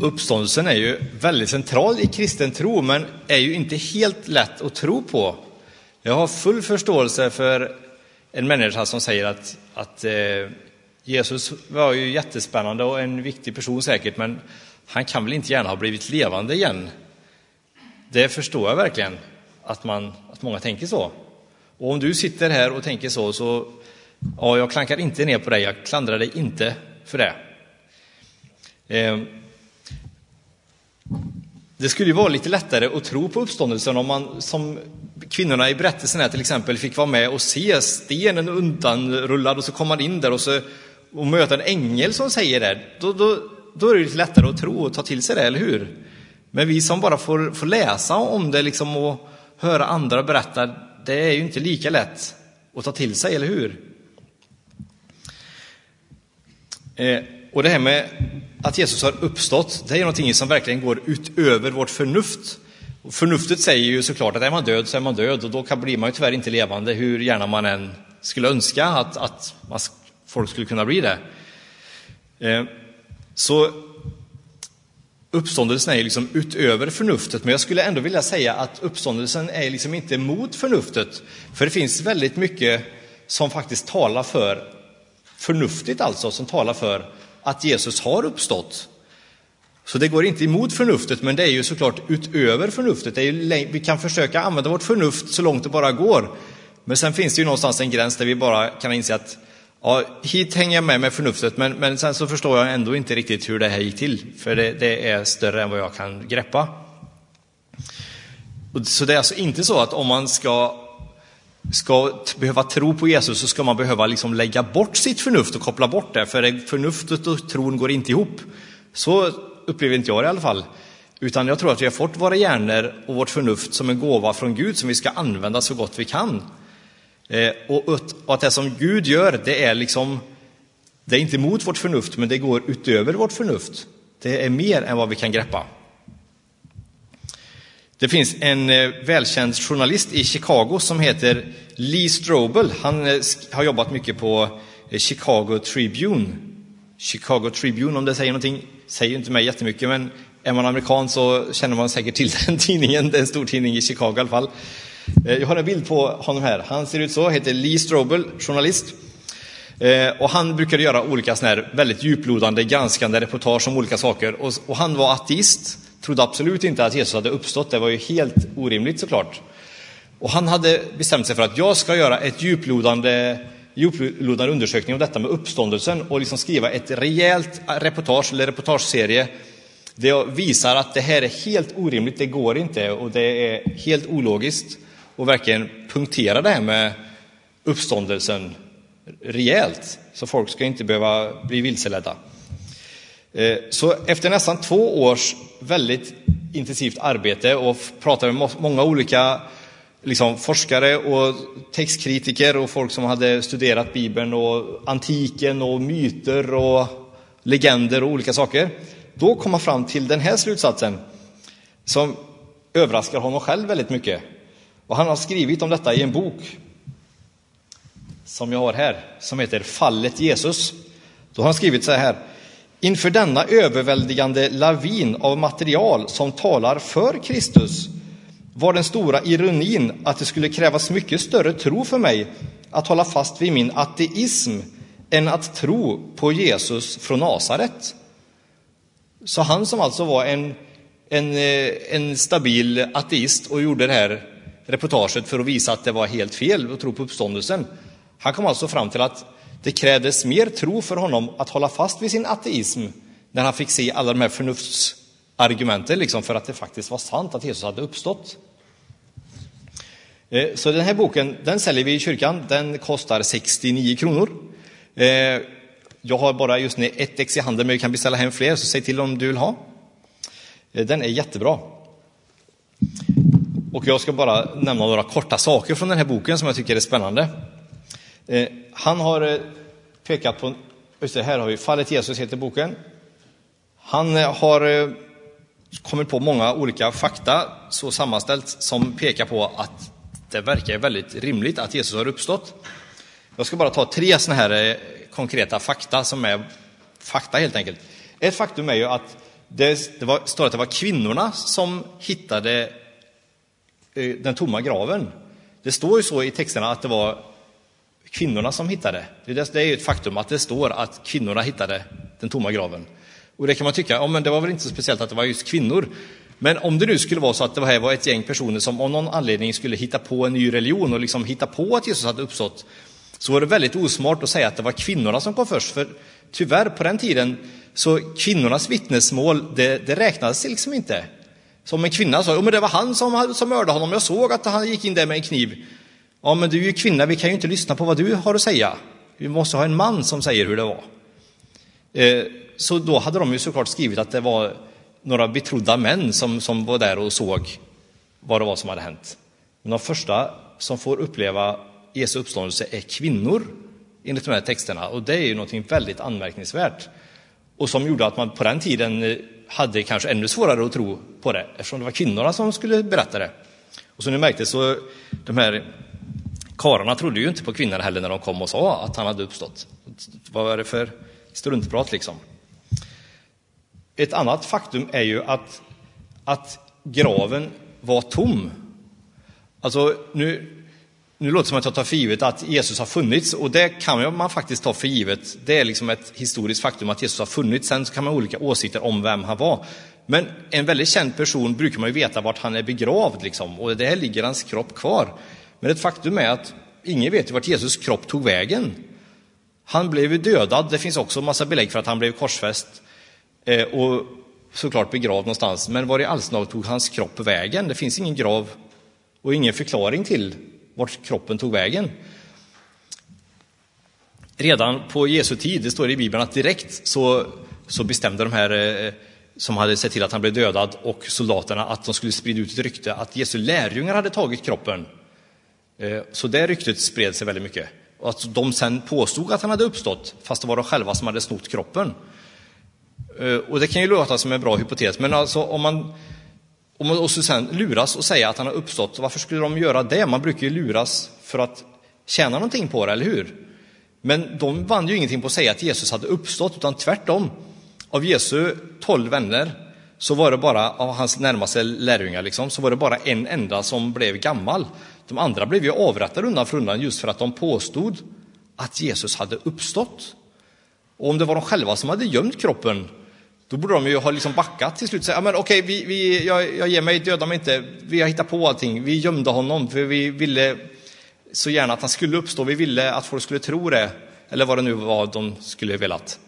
Uppståndelsen är ju väldigt central i kristen tro, men är ju inte helt lätt att tro på. Jag har full förståelse för en människa som säger att, att eh, Jesus var ju jättespännande och en viktig person säkert, men han kan väl inte gärna ha blivit levande igen. Det förstår jag verkligen, att, man, att många tänker så. Och om du sitter här och tänker så, så ja, jag klankar inte ner på dig, jag klandrar dig inte för det. Eh, det skulle ju vara lite lättare att tro på uppståndelsen om man som kvinnorna i berättelsen här till exempel fick vara med och se stenen undanrullad och så kommer man in där och, så, och möter en ängel som säger det. Då, då, då är det lite lättare att tro och ta till sig det, eller hur? Men vi som bara får, får läsa om det liksom och höra andra berätta, det är ju inte lika lätt att ta till sig, eller hur? Eh, och det här med att Jesus har uppstått, det är någonting som verkligen går utöver vårt förnuft. Och förnuftet säger ju såklart att är man död så är man död och då blir man ju tyvärr inte levande hur gärna man än skulle önska att, att folk skulle kunna bli det. Eh, så uppståndelsen är liksom utöver förnuftet, men jag skulle ändå vilja säga att uppståndelsen är liksom inte mot förnuftet. För det finns väldigt mycket som faktiskt talar för, förnuftigt alltså, som talar för att Jesus har uppstått. Så det går inte emot förnuftet, men det är ju såklart utöver förnuftet. Ju, vi kan försöka använda vårt förnuft så långt det bara går. Men sen finns det ju någonstans en gräns där vi bara kan inse att ja, hit hänger jag med med förnuftet, men, men sen så förstår jag ändå inte riktigt hur det här gick till, för det, det är större än vad jag kan greppa. Så det är alltså inte så att om man ska ska behöva tro på Jesus så ska man behöva liksom lägga bort sitt förnuft och koppla bort det, för förnuftet och tron går inte ihop. Så upplever inte jag det i alla fall. Utan jag tror att vi har fått våra hjärnor och vårt förnuft som en gåva från Gud som vi ska använda så gott vi kan. Eh, och att det som Gud gör, det är liksom, det är inte mot vårt förnuft, men det går utöver vårt förnuft. Det är mer än vad vi kan greppa. Det finns en eh, välkänd journalist i Chicago som heter Lee Strobel. Han eh, har jobbat mycket på eh, Chicago Tribune. Chicago Tribune, om det säger någonting, säger inte mig jättemycket, men är man amerikan så känner man säkert till den tidningen. Det är en stor tidning i Chicago i alla fall. Eh, jag har en bild på honom här. Han ser ut så, heter Lee Strobel, journalist. Och han brukade göra olika såna här väldigt djuplodande, granskande reportage om olika saker. Och, han var ateist trodde absolut inte att Jesus hade uppstått. Det var ju helt orimligt såklart. Och han hade bestämt sig för att jag ska göra ett djuplodande, djuplodande undersökning om detta med uppståndelsen och liksom skriva ett rejält reportage eller reportageserie. Det visar att det här är helt orimligt, det går inte och det är helt ologiskt och verkligen punktera det här med uppståndelsen rejält så folk ska inte behöva bli vilseledda. Eh, så efter nästan två års väldigt intensivt arbete och pratat med många olika liksom, forskare och textkritiker och folk som hade studerat Bibeln och antiken och myter och legender och olika saker. Då kom han fram till den här slutsatsen som överraskar honom själv väldigt mycket. Och han har skrivit om detta i en bok som jag har här, som heter Fallet Jesus. Då har han skrivit så här. Inför denna överväldigande lavin av material som talar för Kristus var den stora ironin att det skulle krävas mycket större tro för mig att hålla fast vid min ateism än att tro på Jesus från Nasaret. Så han som alltså var en, en, eh, en stabil ateist och gjorde det här reportaget för att visa att det var helt fel att tro på uppståndelsen. Han kom alltså fram till att det krävdes mer tro för honom att hålla fast vid sin ateism när han fick se alla de här förnufts argumentet, liksom, för att det faktiskt var sant att Jesus hade uppstått. Eh, så den här boken den säljer vi i kyrkan. Den kostar 69 kronor. Eh, jag har bara just nu ett ex i handen, men vi kan beställa hem fler, så säg till om du vill ha. Eh, den är jättebra. Och jag ska bara nämna några korta saker från den här boken som jag tycker är spännande. Han har pekat på, just det, här har vi Fallet Jesus heter boken. Han har kommit på många olika fakta, så sammanställt, som pekar på att det verkar väldigt rimligt att Jesus har uppstått. Jag ska bara ta tre sådana här eh, konkreta fakta som är fakta helt enkelt. Ett faktum är ju att det, det var, står att det var kvinnorna som hittade eh, den tomma graven. Det står ju så i texterna att det var kvinnorna som hittade. Det är ju ett faktum att det står att kvinnorna hittade den tomma graven. Och det kan man tycka, ja men det var väl inte så speciellt att det var just kvinnor. Men om det nu skulle vara så att det här var ett gäng personer som av någon anledning skulle hitta på en ny religion och liksom hitta på att Jesus hade uppstått, så var det väldigt osmart att säga att det var kvinnorna som kom först. För tyvärr, på den tiden, så kvinnornas vittnesmål, det, det räknades liksom inte. Som en kvinna sa, men det var han som, som mördade honom, jag såg att han gick in där med en kniv. Ja, men du är ju kvinna, vi kan ju inte lyssna på vad du har att säga. Vi måste ha en man som säger hur det var. Eh, så då hade de ju såklart skrivit att det var några betrodda män som, som var där och såg vad det var som hade hänt. Men de första som får uppleva Jesu uppståndelse är kvinnor enligt de här texterna och det är ju någonting väldigt anmärkningsvärt och som gjorde att man på den tiden eh, hade kanske ännu svårare att tro på det eftersom det var kvinnorna som skulle berätta det. Och som ni märkte så de här karlarna trodde ju inte på kvinnorna heller när de kom och sa att han hade uppstått. Vad var det för struntprat liksom? Ett annat faktum är ju att, att graven var tom. Alltså, nu, nu låter det som att jag tar för givet att Jesus har funnits och det kan man faktiskt ta för givet. Det är liksom ett historiskt faktum att Jesus har funnits. Sen kan man ha olika åsikter om vem han var. Men en väldigt känd person brukar man ju veta vart han är begravd liksom, och där ligger hans kropp kvar. Men ett faktum är att ingen vet vart Jesus kropp tog vägen. Han blev ju dödad. Det finns också massa belägg för att han blev korsfäst Eh, och såklart begravd någonstans. Men var i all tog hans kropp vägen? Det finns ingen grav och ingen förklaring till vart kroppen tog vägen. Redan på Jesu tid, det står i Bibeln att direkt så, så bestämde de här eh, som hade sett till att han blev dödad och soldaterna att de skulle sprida ut ett rykte att Jesu lärjungar hade tagit kroppen. Eh, så det ryktet spred sig väldigt mycket. Och att de sen påstod att han hade uppstått, fast det var de själva som hade snott kroppen. Eh, och det kan ju låta som en bra hypotes, men alltså om man om man också sen luras och säga att han har uppstått, varför skulle de göra det? Man brukar ju luras för att tjäna någonting på det, eller hur? Men de vann ju ingenting på att säga att Jesus hade uppstått, utan tvärtom. Av Jesu tolv vänner så var det bara, av hans närmaste lärjungar, liksom, så var det bara en enda som blev gammal. De andra blev ju avrättade undan för undan just för att de påstod att Jesus hade uppstått. Och om det var de själva som hade gömt kroppen då borde de ju ha liksom backat till slut och säga, men okej, vi, vi, jag, jag ger mig, döda mig inte, vi har hittat på allting, vi gömde honom för vi ville så gärna att han skulle uppstå, vi ville att folk skulle tro det, eller vad det nu var de skulle velat.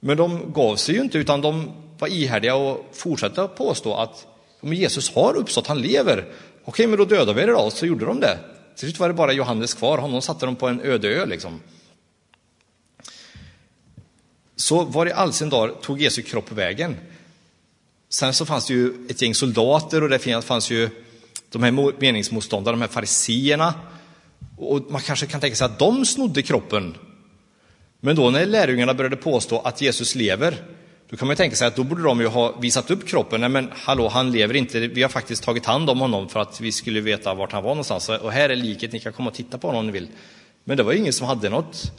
Men de gav sig ju inte, utan de var ihärdiga och fortsatte att påstå att men Jesus har uppstått, han lever. Okej, men då dödar vi det då, så gjorde de det. Till slut var det bara Johannes kvar, honom satte de på en öde ö liksom. Så var i all sin dar tog Jesu kropp vägen? Sen så fanns det ju ett gäng soldater och det fanns ju de här meningsmotståndarna, de här fariseerna. Och man kanske kan tänka sig att de snodde kroppen. Men då när lärjungarna började påstå att Jesus lever, då kan man tänka sig att då borde de ju ha visat upp kroppen. Nej men hallå, han lever inte. Vi har faktiskt tagit hand om honom för att vi skulle veta vart han var någonstans. Och här är liket, ni kan komma och titta på honom om ni vill. Men det var ju ingen som hade något,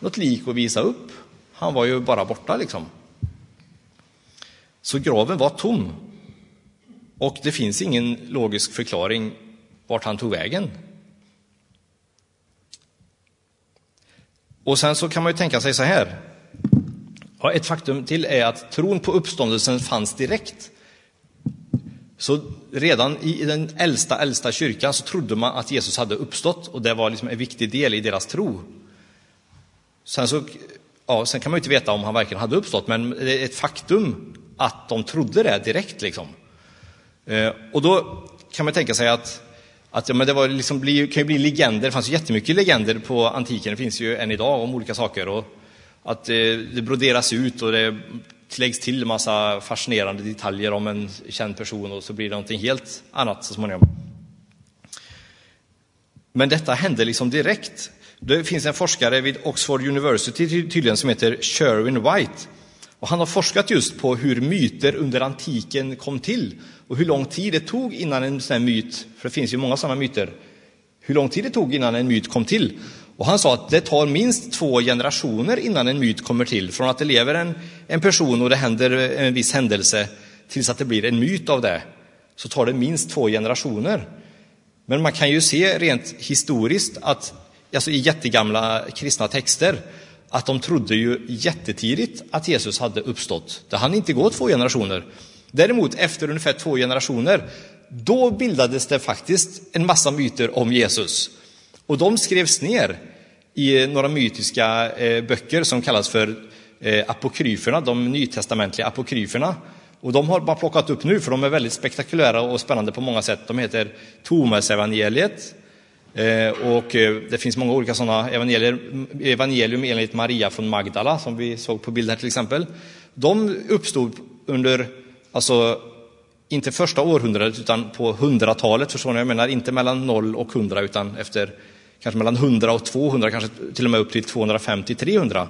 något lik att visa upp. Han var ju bara borta liksom. Så graven var tom. Och det finns ingen logisk förklaring vart han tog vägen. Och sen så kan man ju tänka sig så här. Ja, ett faktum till är att tron på uppståndelsen fanns direkt. Så redan i den äldsta, äldsta kyrkan så trodde man att Jesus hade uppstått och det var liksom en viktig del i deras tro. Sen så Ja, sen kan man ju inte veta om han verkligen hade uppstått, men det är ett faktum att de trodde det direkt. Liksom. Eh, och då kan man tänka sig att, att ja, men det var liksom bli, kan ju bli legender, det fanns ju jättemycket legender på antiken, det finns ju än idag om olika saker. Och att eh, det broderas ut och det läggs till en massa fascinerande detaljer om en känd person och så blir det någonting helt annat så småningom. Men detta hände liksom direkt. Det finns en forskare vid Oxford University tydligen som heter Sherwin White. Och han har forskat just på hur myter under antiken kom till och hur lång tid det tog innan en sån här myt, för det finns ju många sådana myter, hur lång tid det tog innan en myt kom till. Och han sa att det tar minst två generationer innan en myt kommer till. Från att det lever en, en person och det händer en viss händelse tills att det blir en myt av det, så tar det minst två generationer. Men man kan ju se rent historiskt att alltså i jättegamla kristna texter att de trodde ju jättetidigt att Jesus hade uppstått. Det hann inte gå två generationer. Däremot efter ungefär två generationer, då bildades det faktiskt en massa myter om Jesus. Och de skrevs ner i några mytiska eh, böcker som kallas för eh, apokryferna, de nytestamentliga apokryferna. Och de har man plockat upp nu för de är väldigt spektakulära och spännande på många sätt. De heter Tomasevangeliet, evangeliet, Eh, och eh, det finns många olika sådana evangelier. Evangelium enligt Maria från Magdala, som vi såg på bilden här till exempel. De uppstod under, alltså inte första århundradet utan på hundratalet, förstår ni? Jag menar inte mellan 0 och 100 utan efter kanske mellan 100 och 200, kanske till och med upp till 250-300.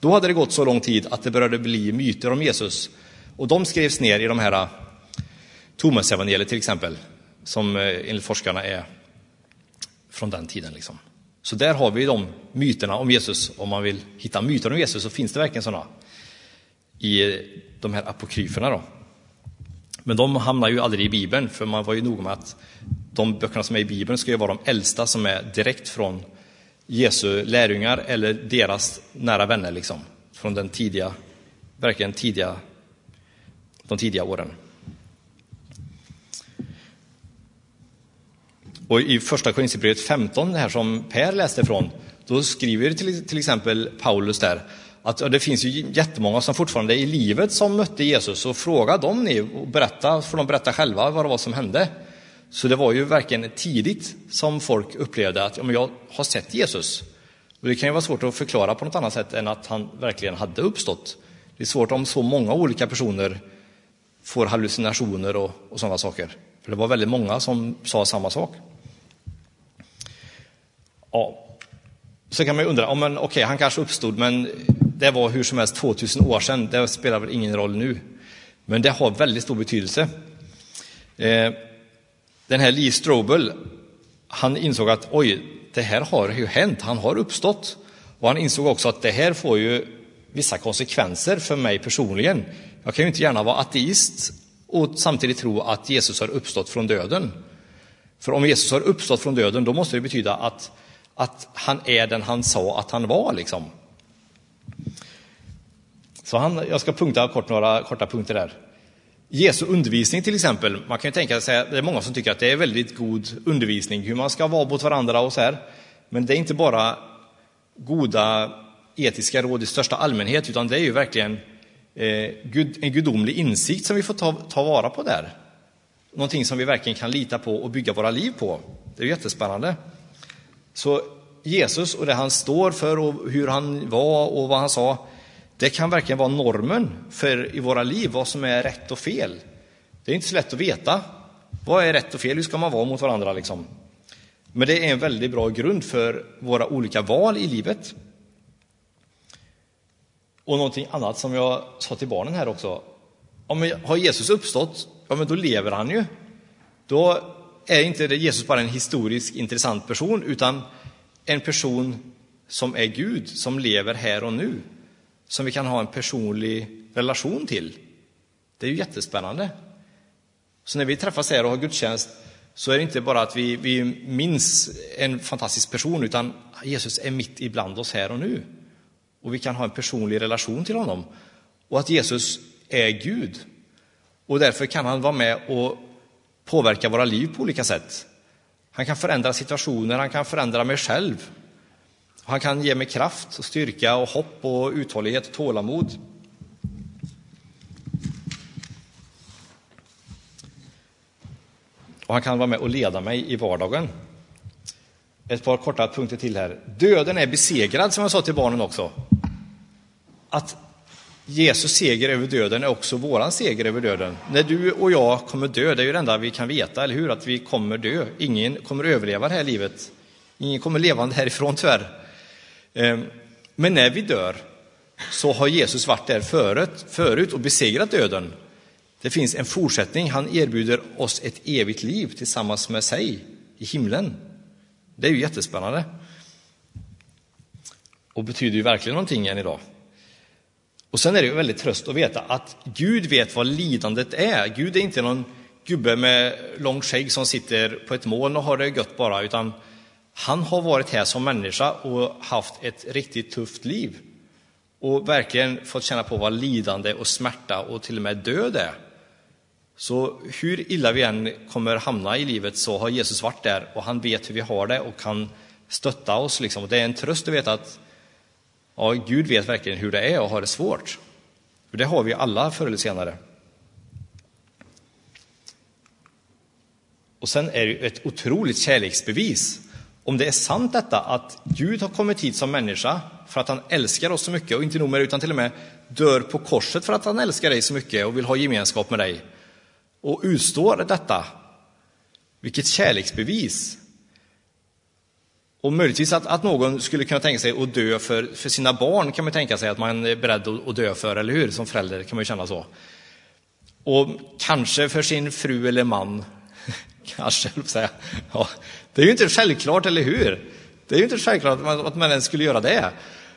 Då hade det gått så lång tid att det började bli myter om Jesus. Och de skrevs ner i de här eh, Thomas-evangeliet till exempel, som enligt forskarna är från den tiden. Liksom. Så där har vi de myterna om Jesus. Om man vill hitta myter om Jesus så finns det verkligen sådana i de här apokryferna. Då. Men de hamnar ju aldrig i Bibeln, för man var ju noga med att de böckerna som är i Bibeln ska ju vara de äldsta som är direkt från Jesu lärjungar eller deras nära vänner, liksom. Från den tidiga, verkligen tidiga, de tidiga åren. Och i första Korinthierbrevet 15, det här som Per läste från, då skriver till, till exempel Paulus där att det finns ju jättemånga som fortfarande är i livet som mötte Jesus och fråga dem ni och berätta, får de berätta själva vad det var som hände. Så det var ju verkligen tidigt som folk upplevde att ja, men jag har sett Jesus. Och det kan ju vara svårt att förklara på något annat sätt än att han verkligen hade uppstått. Det är svårt om så många olika personer får hallucinationer och, och sådana saker. För det var väldigt många som sa samma sak. Ja. Så kan man ju undra, ja, men okej, han kanske uppstod, men det var hur som helst 2000 år sedan, det spelar väl ingen roll nu. Men det har väldigt stor betydelse. Eh, den här Lee Strobel, han insåg att oj, det här har ju hänt, han har uppstått. Och han insåg också att det här får ju vissa konsekvenser för mig personligen. Jag kan ju inte gärna vara ateist och samtidigt tro att Jesus har uppstått från döden. För om Jesus har uppstått från döden, då måste det betyda att att han är den han sa att han var. Liksom. Så han, jag ska punkta kort några korta punkter där. Jesu undervisning till exempel, man kan ju tänka sig, det är många som tycker att det är väldigt god undervisning, hur man ska vara mot varandra och så här. Men det är inte bara goda etiska råd i största allmänhet, utan det är ju verkligen eh, gud, en gudomlig insikt som vi får ta, ta vara på där. Någonting som vi verkligen kan lita på och bygga våra liv på. Det är jättespännande. Så Jesus och det han står för och hur han var och vad han sa, det kan verkligen vara normen för i våra liv, vad som är rätt och fel. Det är inte så lätt att veta. Vad är rätt och fel? Hur ska man vara mot varandra? Liksom? Men det är en väldigt bra grund för våra olika val i livet. Och någonting annat som jag sa till barnen här också. Om har Jesus uppstått, ja men då lever han ju. Då är inte Jesus bara en historisk intressant person, utan en person som är Gud, som lever här och nu, som vi kan ha en personlig relation till. Det är ju jättespännande. Så när vi träffas här och har gudstjänst så är det inte bara att vi, vi minns en fantastisk person, utan Jesus är mitt ibland oss här och nu. Och vi kan ha en personlig relation till honom. Och att Jesus är Gud. Och därför kan han vara med och påverka våra liv på olika sätt. Han kan förändra situationer, han kan förändra mig själv. Han kan ge mig kraft, och styrka, och hopp, och uthållighet och tålamod. Och han kan vara med och leda mig i vardagen. Ett par korta punkter till här. Döden är besegrad, som jag sa till barnen också. Att Jesus seger över döden är också våran seger över döden. När du och jag kommer dö, det är ju det enda vi kan veta, eller hur? Att vi kommer dö. Ingen kommer överleva det här livet. Ingen kommer levande härifrån tyvärr. Ehm, men när vi dör så har Jesus varit där förut, förut och besegrat döden. Det finns en fortsättning. Han erbjuder oss ett evigt liv tillsammans med sig i himlen. Det är ju jättespännande. och betyder ju verkligen någonting än idag. Och sen är det ju väldigt tröst att veta att Gud vet vad lidandet är. Gud är inte någon gubbe med långt skägg som sitter på ett moln och har det gött bara, utan han har varit här som människa och haft ett riktigt tufft liv. Och verkligen fått känna på vad lidande och smärta och till och med död är. Så hur illa vi än kommer hamna i livet så har Jesus varit där och han vet hur vi har det och kan stötta oss. Liksom. Och det är en tröst att veta att ja, Gud vet verkligen hur det är att ha det svårt. För det har vi alla förr eller senare. Och sen är det ett otroligt kärleksbevis. Om det är sant detta att Gud har kommit hit som människa för att han älskar oss så mycket och inte nog med utan till och med dör på korset för att han älskar dig så mycket och vill ha gemenskap med dig och utstår detta. Vilket kärleksbevis! Och möjligtvis att, att någon skulle kunna tänka sig att dö för, för sina barn kan man tänka sig att man är beredd att, att dö för, eller hur? Som förälder kan man ju känna så. Och kanske för sin fru eller man. kanske, säga. Ja, det är ju inte självklart, eller hur? Det är ju inte självklart att man, att man ens skulle göra det.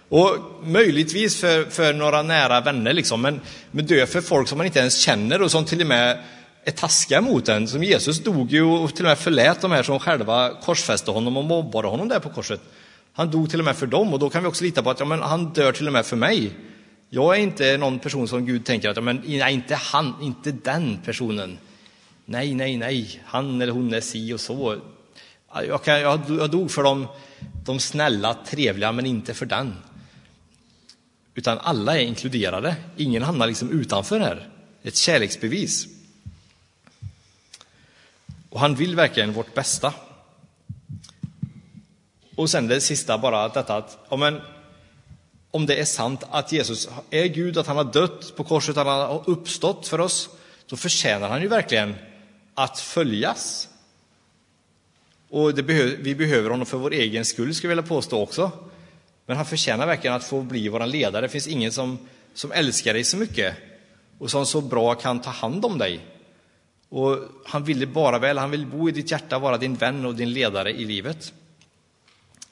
Och möjligtvis för, för några nära vänner, liksom, men, men dö för folk som man inte ens känner och som till och med är taskiga mot en. Som Jesus dog ju och till och med förlät de här som själva korsfäste honom och mobbade honom där på korset. Han dog till och med för dem och då kan vi också lita på att ja, men han dör till och med för mig. Jag är inte någon person som Gud tänker att ja, men, nej, inte han, inte den personen. Nej, nej, nej, han eller hon är si och så. Jag, kan, jag, jag dog för dem, de snälla, trevliga, men inte för den. Utan alla är inkluderade. Ingen hamnar liksom utanför här. Ett kärleksbevis. Och han vill verkligen vårt bästa. Och sen det sista bara, detta att ja, men, om det är sant att Jesus är Gud, att han har dött på korset, att han har uppstått för oss, då förtjänar han ju verkligen att följas. Och behö vi behöver honom för vår egen skull, skulle jag vilja påstå också. Men han förtjänar verkligen att få bli vår ledare. Det finns ingen som, som älskar dig så mycket och som så bra kan ta hand om dig och han ville bara väl, han vill bo i ditt hjärta, vara din vän och din ledare i livet.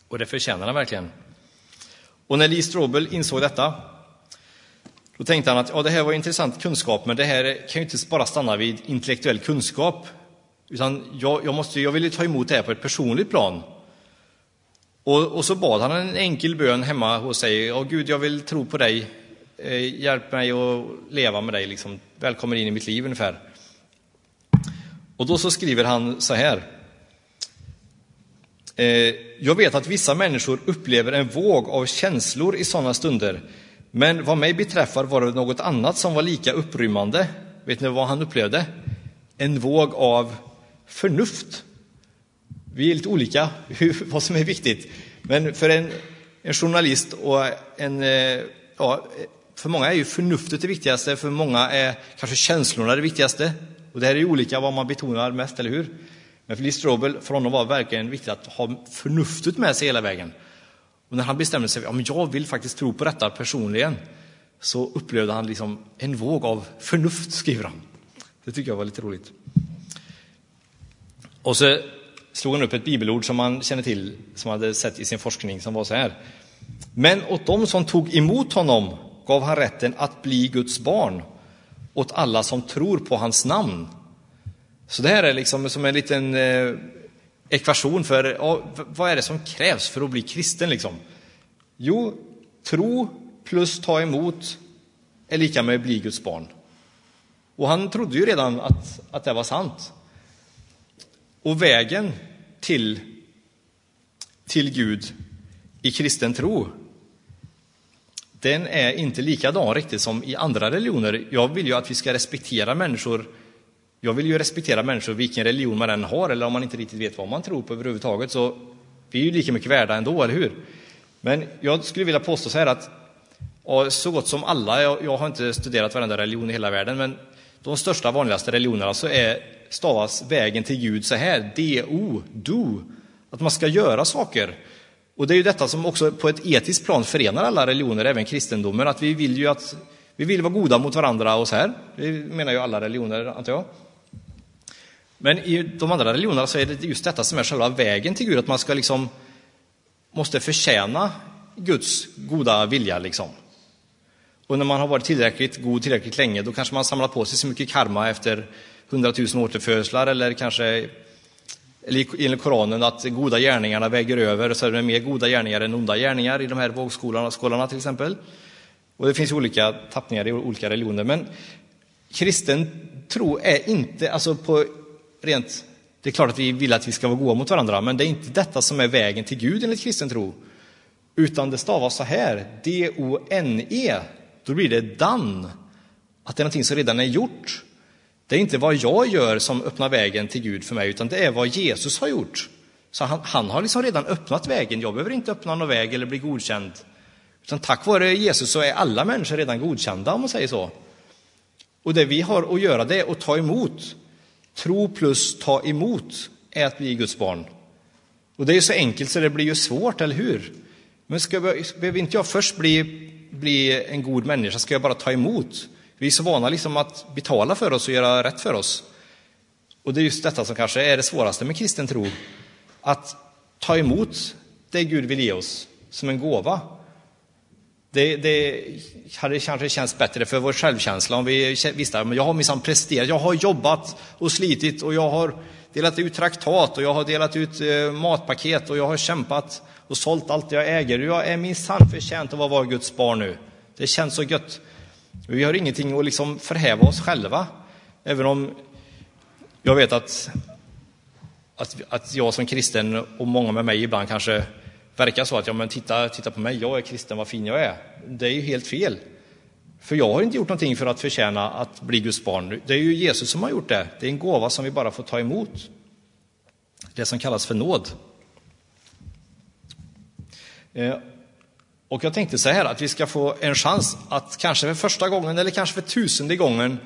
Och det förtjänar han verkligen. Och när Lee Strobel insåg detta, då tänkte han att ja, det här var intressant kunskap, men det här kan ju inte bara stanna vid intellektuell kunskap, utan jag, jag, måste, jag vill ta emot det här på ett personligt plan. Och, och så bad han en enkel bön hemma hos sig. Ja, Gud, jag vill tro på dig. Eh, hjälp mig att leva med dig. Liksom. Välkommen in i mitt liv ungefär. Och då så skriver han så här. Eh, Jag vet att vissa människor upplever en våg av känslor i sådana stunder, men vad mig beträffar var det något annat som var lika upprymmande. Vet ni vad han upplevde? En våg av förnuft. Vi är lite olika hur, vad som är viktigt, men för en, en journalist och en, eh, ja, för många är ju förnuftet det viktigaste, för många är kanske känslorna det viktigaste. Och det här är ju olika vad man betonar mest, eller hur? Men för Lee Strobel, för honom var det verkligen viktigt att ha förnuftet med sig hela vägen. Och när han bestämde sig, ja men jag vill faktiskt tro på detta personligen, så upplevde han liksom en våg av förnuft, skriver han. Det tycker jag var lite roligt. Och så slog han upp ett bibelord som man känner till, som han hade sett i sin forskning, som var så här. Men åt dem som tog emot honom gav han rätten att bli Guds barn åt alla som tror på hans namn. Så det här är liksom som en liten eh, ekvation för ja, vad är det som krävs för att bli kristen. Liksom? Jo, tro plus ta emot är lika med att bli Guds barn. Och han trodde ju redan att, att det var sant. Och vägen till, till Gud i kristen tro den är inte likadan riktigt som i andra religioner. Jag vill ju att vi ska respektera människor. Jag vill ju respektera människor vilken religion man än har eller om man inte riktigt vet vad man tror på överhuvudtaget. Så vi är ju lika mycket värda ändå, eller hur? Men jag skulle vilja påstå så här att så gott som alla, jag, jag har inte studerat varenda religion i hela världen, men de största vanligaste religionerna så är stavas vägen till Gud så här, do, do, att man ska göra saker. Och det är ju detta som också på ett etiskt plan förenar alla religioner, även kristendomen, att vi vill ju att vi vill vara goda mot varandra och så här. Det menar ju alla religioner, antar jag. Men i de andra religionerna så är det just detta som är själva vägen till Gud, att man ska liksom måste förtjäna Guds goda vilja liksom. Och när man har varit tillräckligt god tillräckligt länge, då kanske man samlar på sig så mycket karma efter hundratusen återfödslar eller kanske enligt Koranen att goda gärningarna väger över, så är det mer goda gärningar än onda gärningar i de här vågskålarna till exempel. Och det finns olika tappningar i olika religioner, men kristen tro är inte, alltså på rent, det är klart att vi vill att vi ska vara goda mot varandra, men det är inte detta som är vägen till Gud enligt kristen tro. Utan det stavas så här, D-O-N-E, då blir det dan. Att det är någonting som redan är gjort. Det är inte vad jag gör som öppnar vägen till Gud för mig, utan det är vad Jesus har gjort. Så han, han har liksom redan öppnat vägen. Jag behöver inte öppna någon väg eller bli godkänd. Utan tack vare Jesus så är alla människor redan godkända, om man säger så. Och det vi har att göra det är att ta emot. Tro plus ta emot är att bli Guds barn. Och det är ju så enkelt så det blir ju svårt, eller hur? Men ska, behöver inte jag först bli, bli en god människa, ska jag bara ta emot? Vi är så vana liksom att betala för oss och göra rätt för oss. Och det är just detta som kanske är det svåraste med kristen tro. Att ta emot det Gud vill ge oss som en gåva. Det, det hade kanske känts bättre för vår självkänsla om vi visste att jag har minsann presterat, jag har jobbat och slitit och jag har delat ut traktat och jag har delat ut eh, matpaket och jag har kämpat och sålt allt jag äger. Jag är minsann förtjänt av att vara Guds barn nu. Det känns så gött. Vi har ingenting att liksom förhäva oss själva. Även om jag vet att, att, att jag som kristen och många med mig ibland kanske verkar så att ja, men titta, titta på mig, jag är kristen, vad fin jag är. Det är ju helt fel. För jag har inte gjort någonting för att förtjäna att bli Guds barn. Det är ju Jesus som har gjort det. Det är en gåva som vi bara får ta emot. Det som kallas för nåd. Eh, och jag tänkte så här att vi ska få en chans att kanske för första gången eller kanske för tusende gången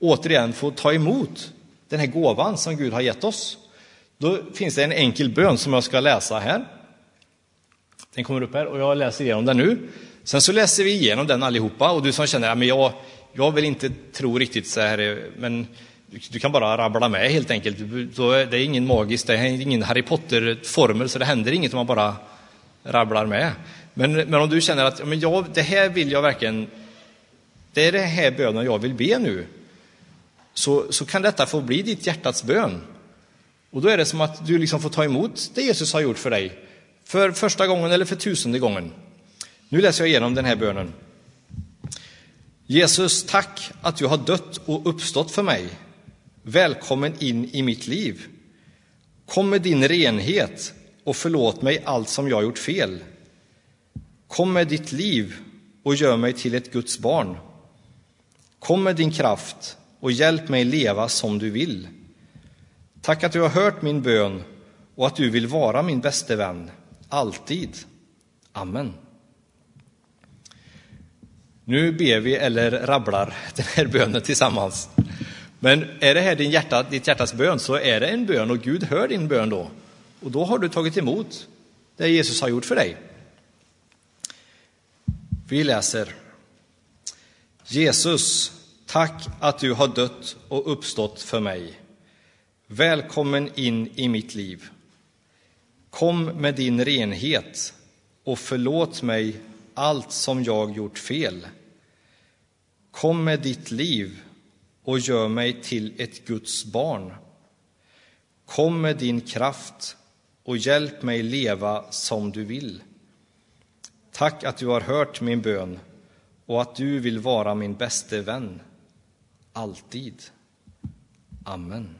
återigen få ta emot den här gåvan som Gud har gett oss. Då finns det en enkel bön som jag ska läsa här. Den kommer upp här och jag läser igenom den nu. Sen så läser vi igenom den allihopa och du som känner att jag, jag vill inte tro riktigt så här, men du kan bara rabbla med helt enkelt. Det är ingen magisk, det är ingen Harry Potter-formel, så det händer inget om man bara rabblar med. Men, men om du känner att men jag, det här vill jag verkligen, det är det här bönen jag vill be nu, så, så kan detta få bli ditt hjärtats bön. Och då är det som att du liksom får ta emot det Jesus har gjort för dig, för första gången eller för tusende gången. Nu läser jag igenom den här bönen. Jesus, tack att du har dött och uppstått för mig. Välkommen in i mitt liv. Kom med din renhet och förlåt mig allt som jag gjort fel. Kom med ditt liv och gör mig till ett Guds barn. Kom med din kraft och hjälp mig leva som du vill. Tack att du har hört min bön och att du vill vara min bäste vän, alltid. Amen. Nu ber vi eller rabblar den här bönen tillsammans. Men är det här din hjärta, ditt hjärtas bön så är det en bön och Gud hör din bön då. Och då har du tagit emot det Jesus har gjort för dig. Vi läser. Jesus, tack att du har dött och uppstått för mig. Välkommen in i mitt liv. Kom med din renhet och förlåt mig allt som jag gjort fel. Kom med ditt liv och gör mig till ett Guds barn. Kom med din kraft och hjälp mig leva som du vill. Tack att du har hört min bön och att du vill vara min bäste vän, alltid. Amen.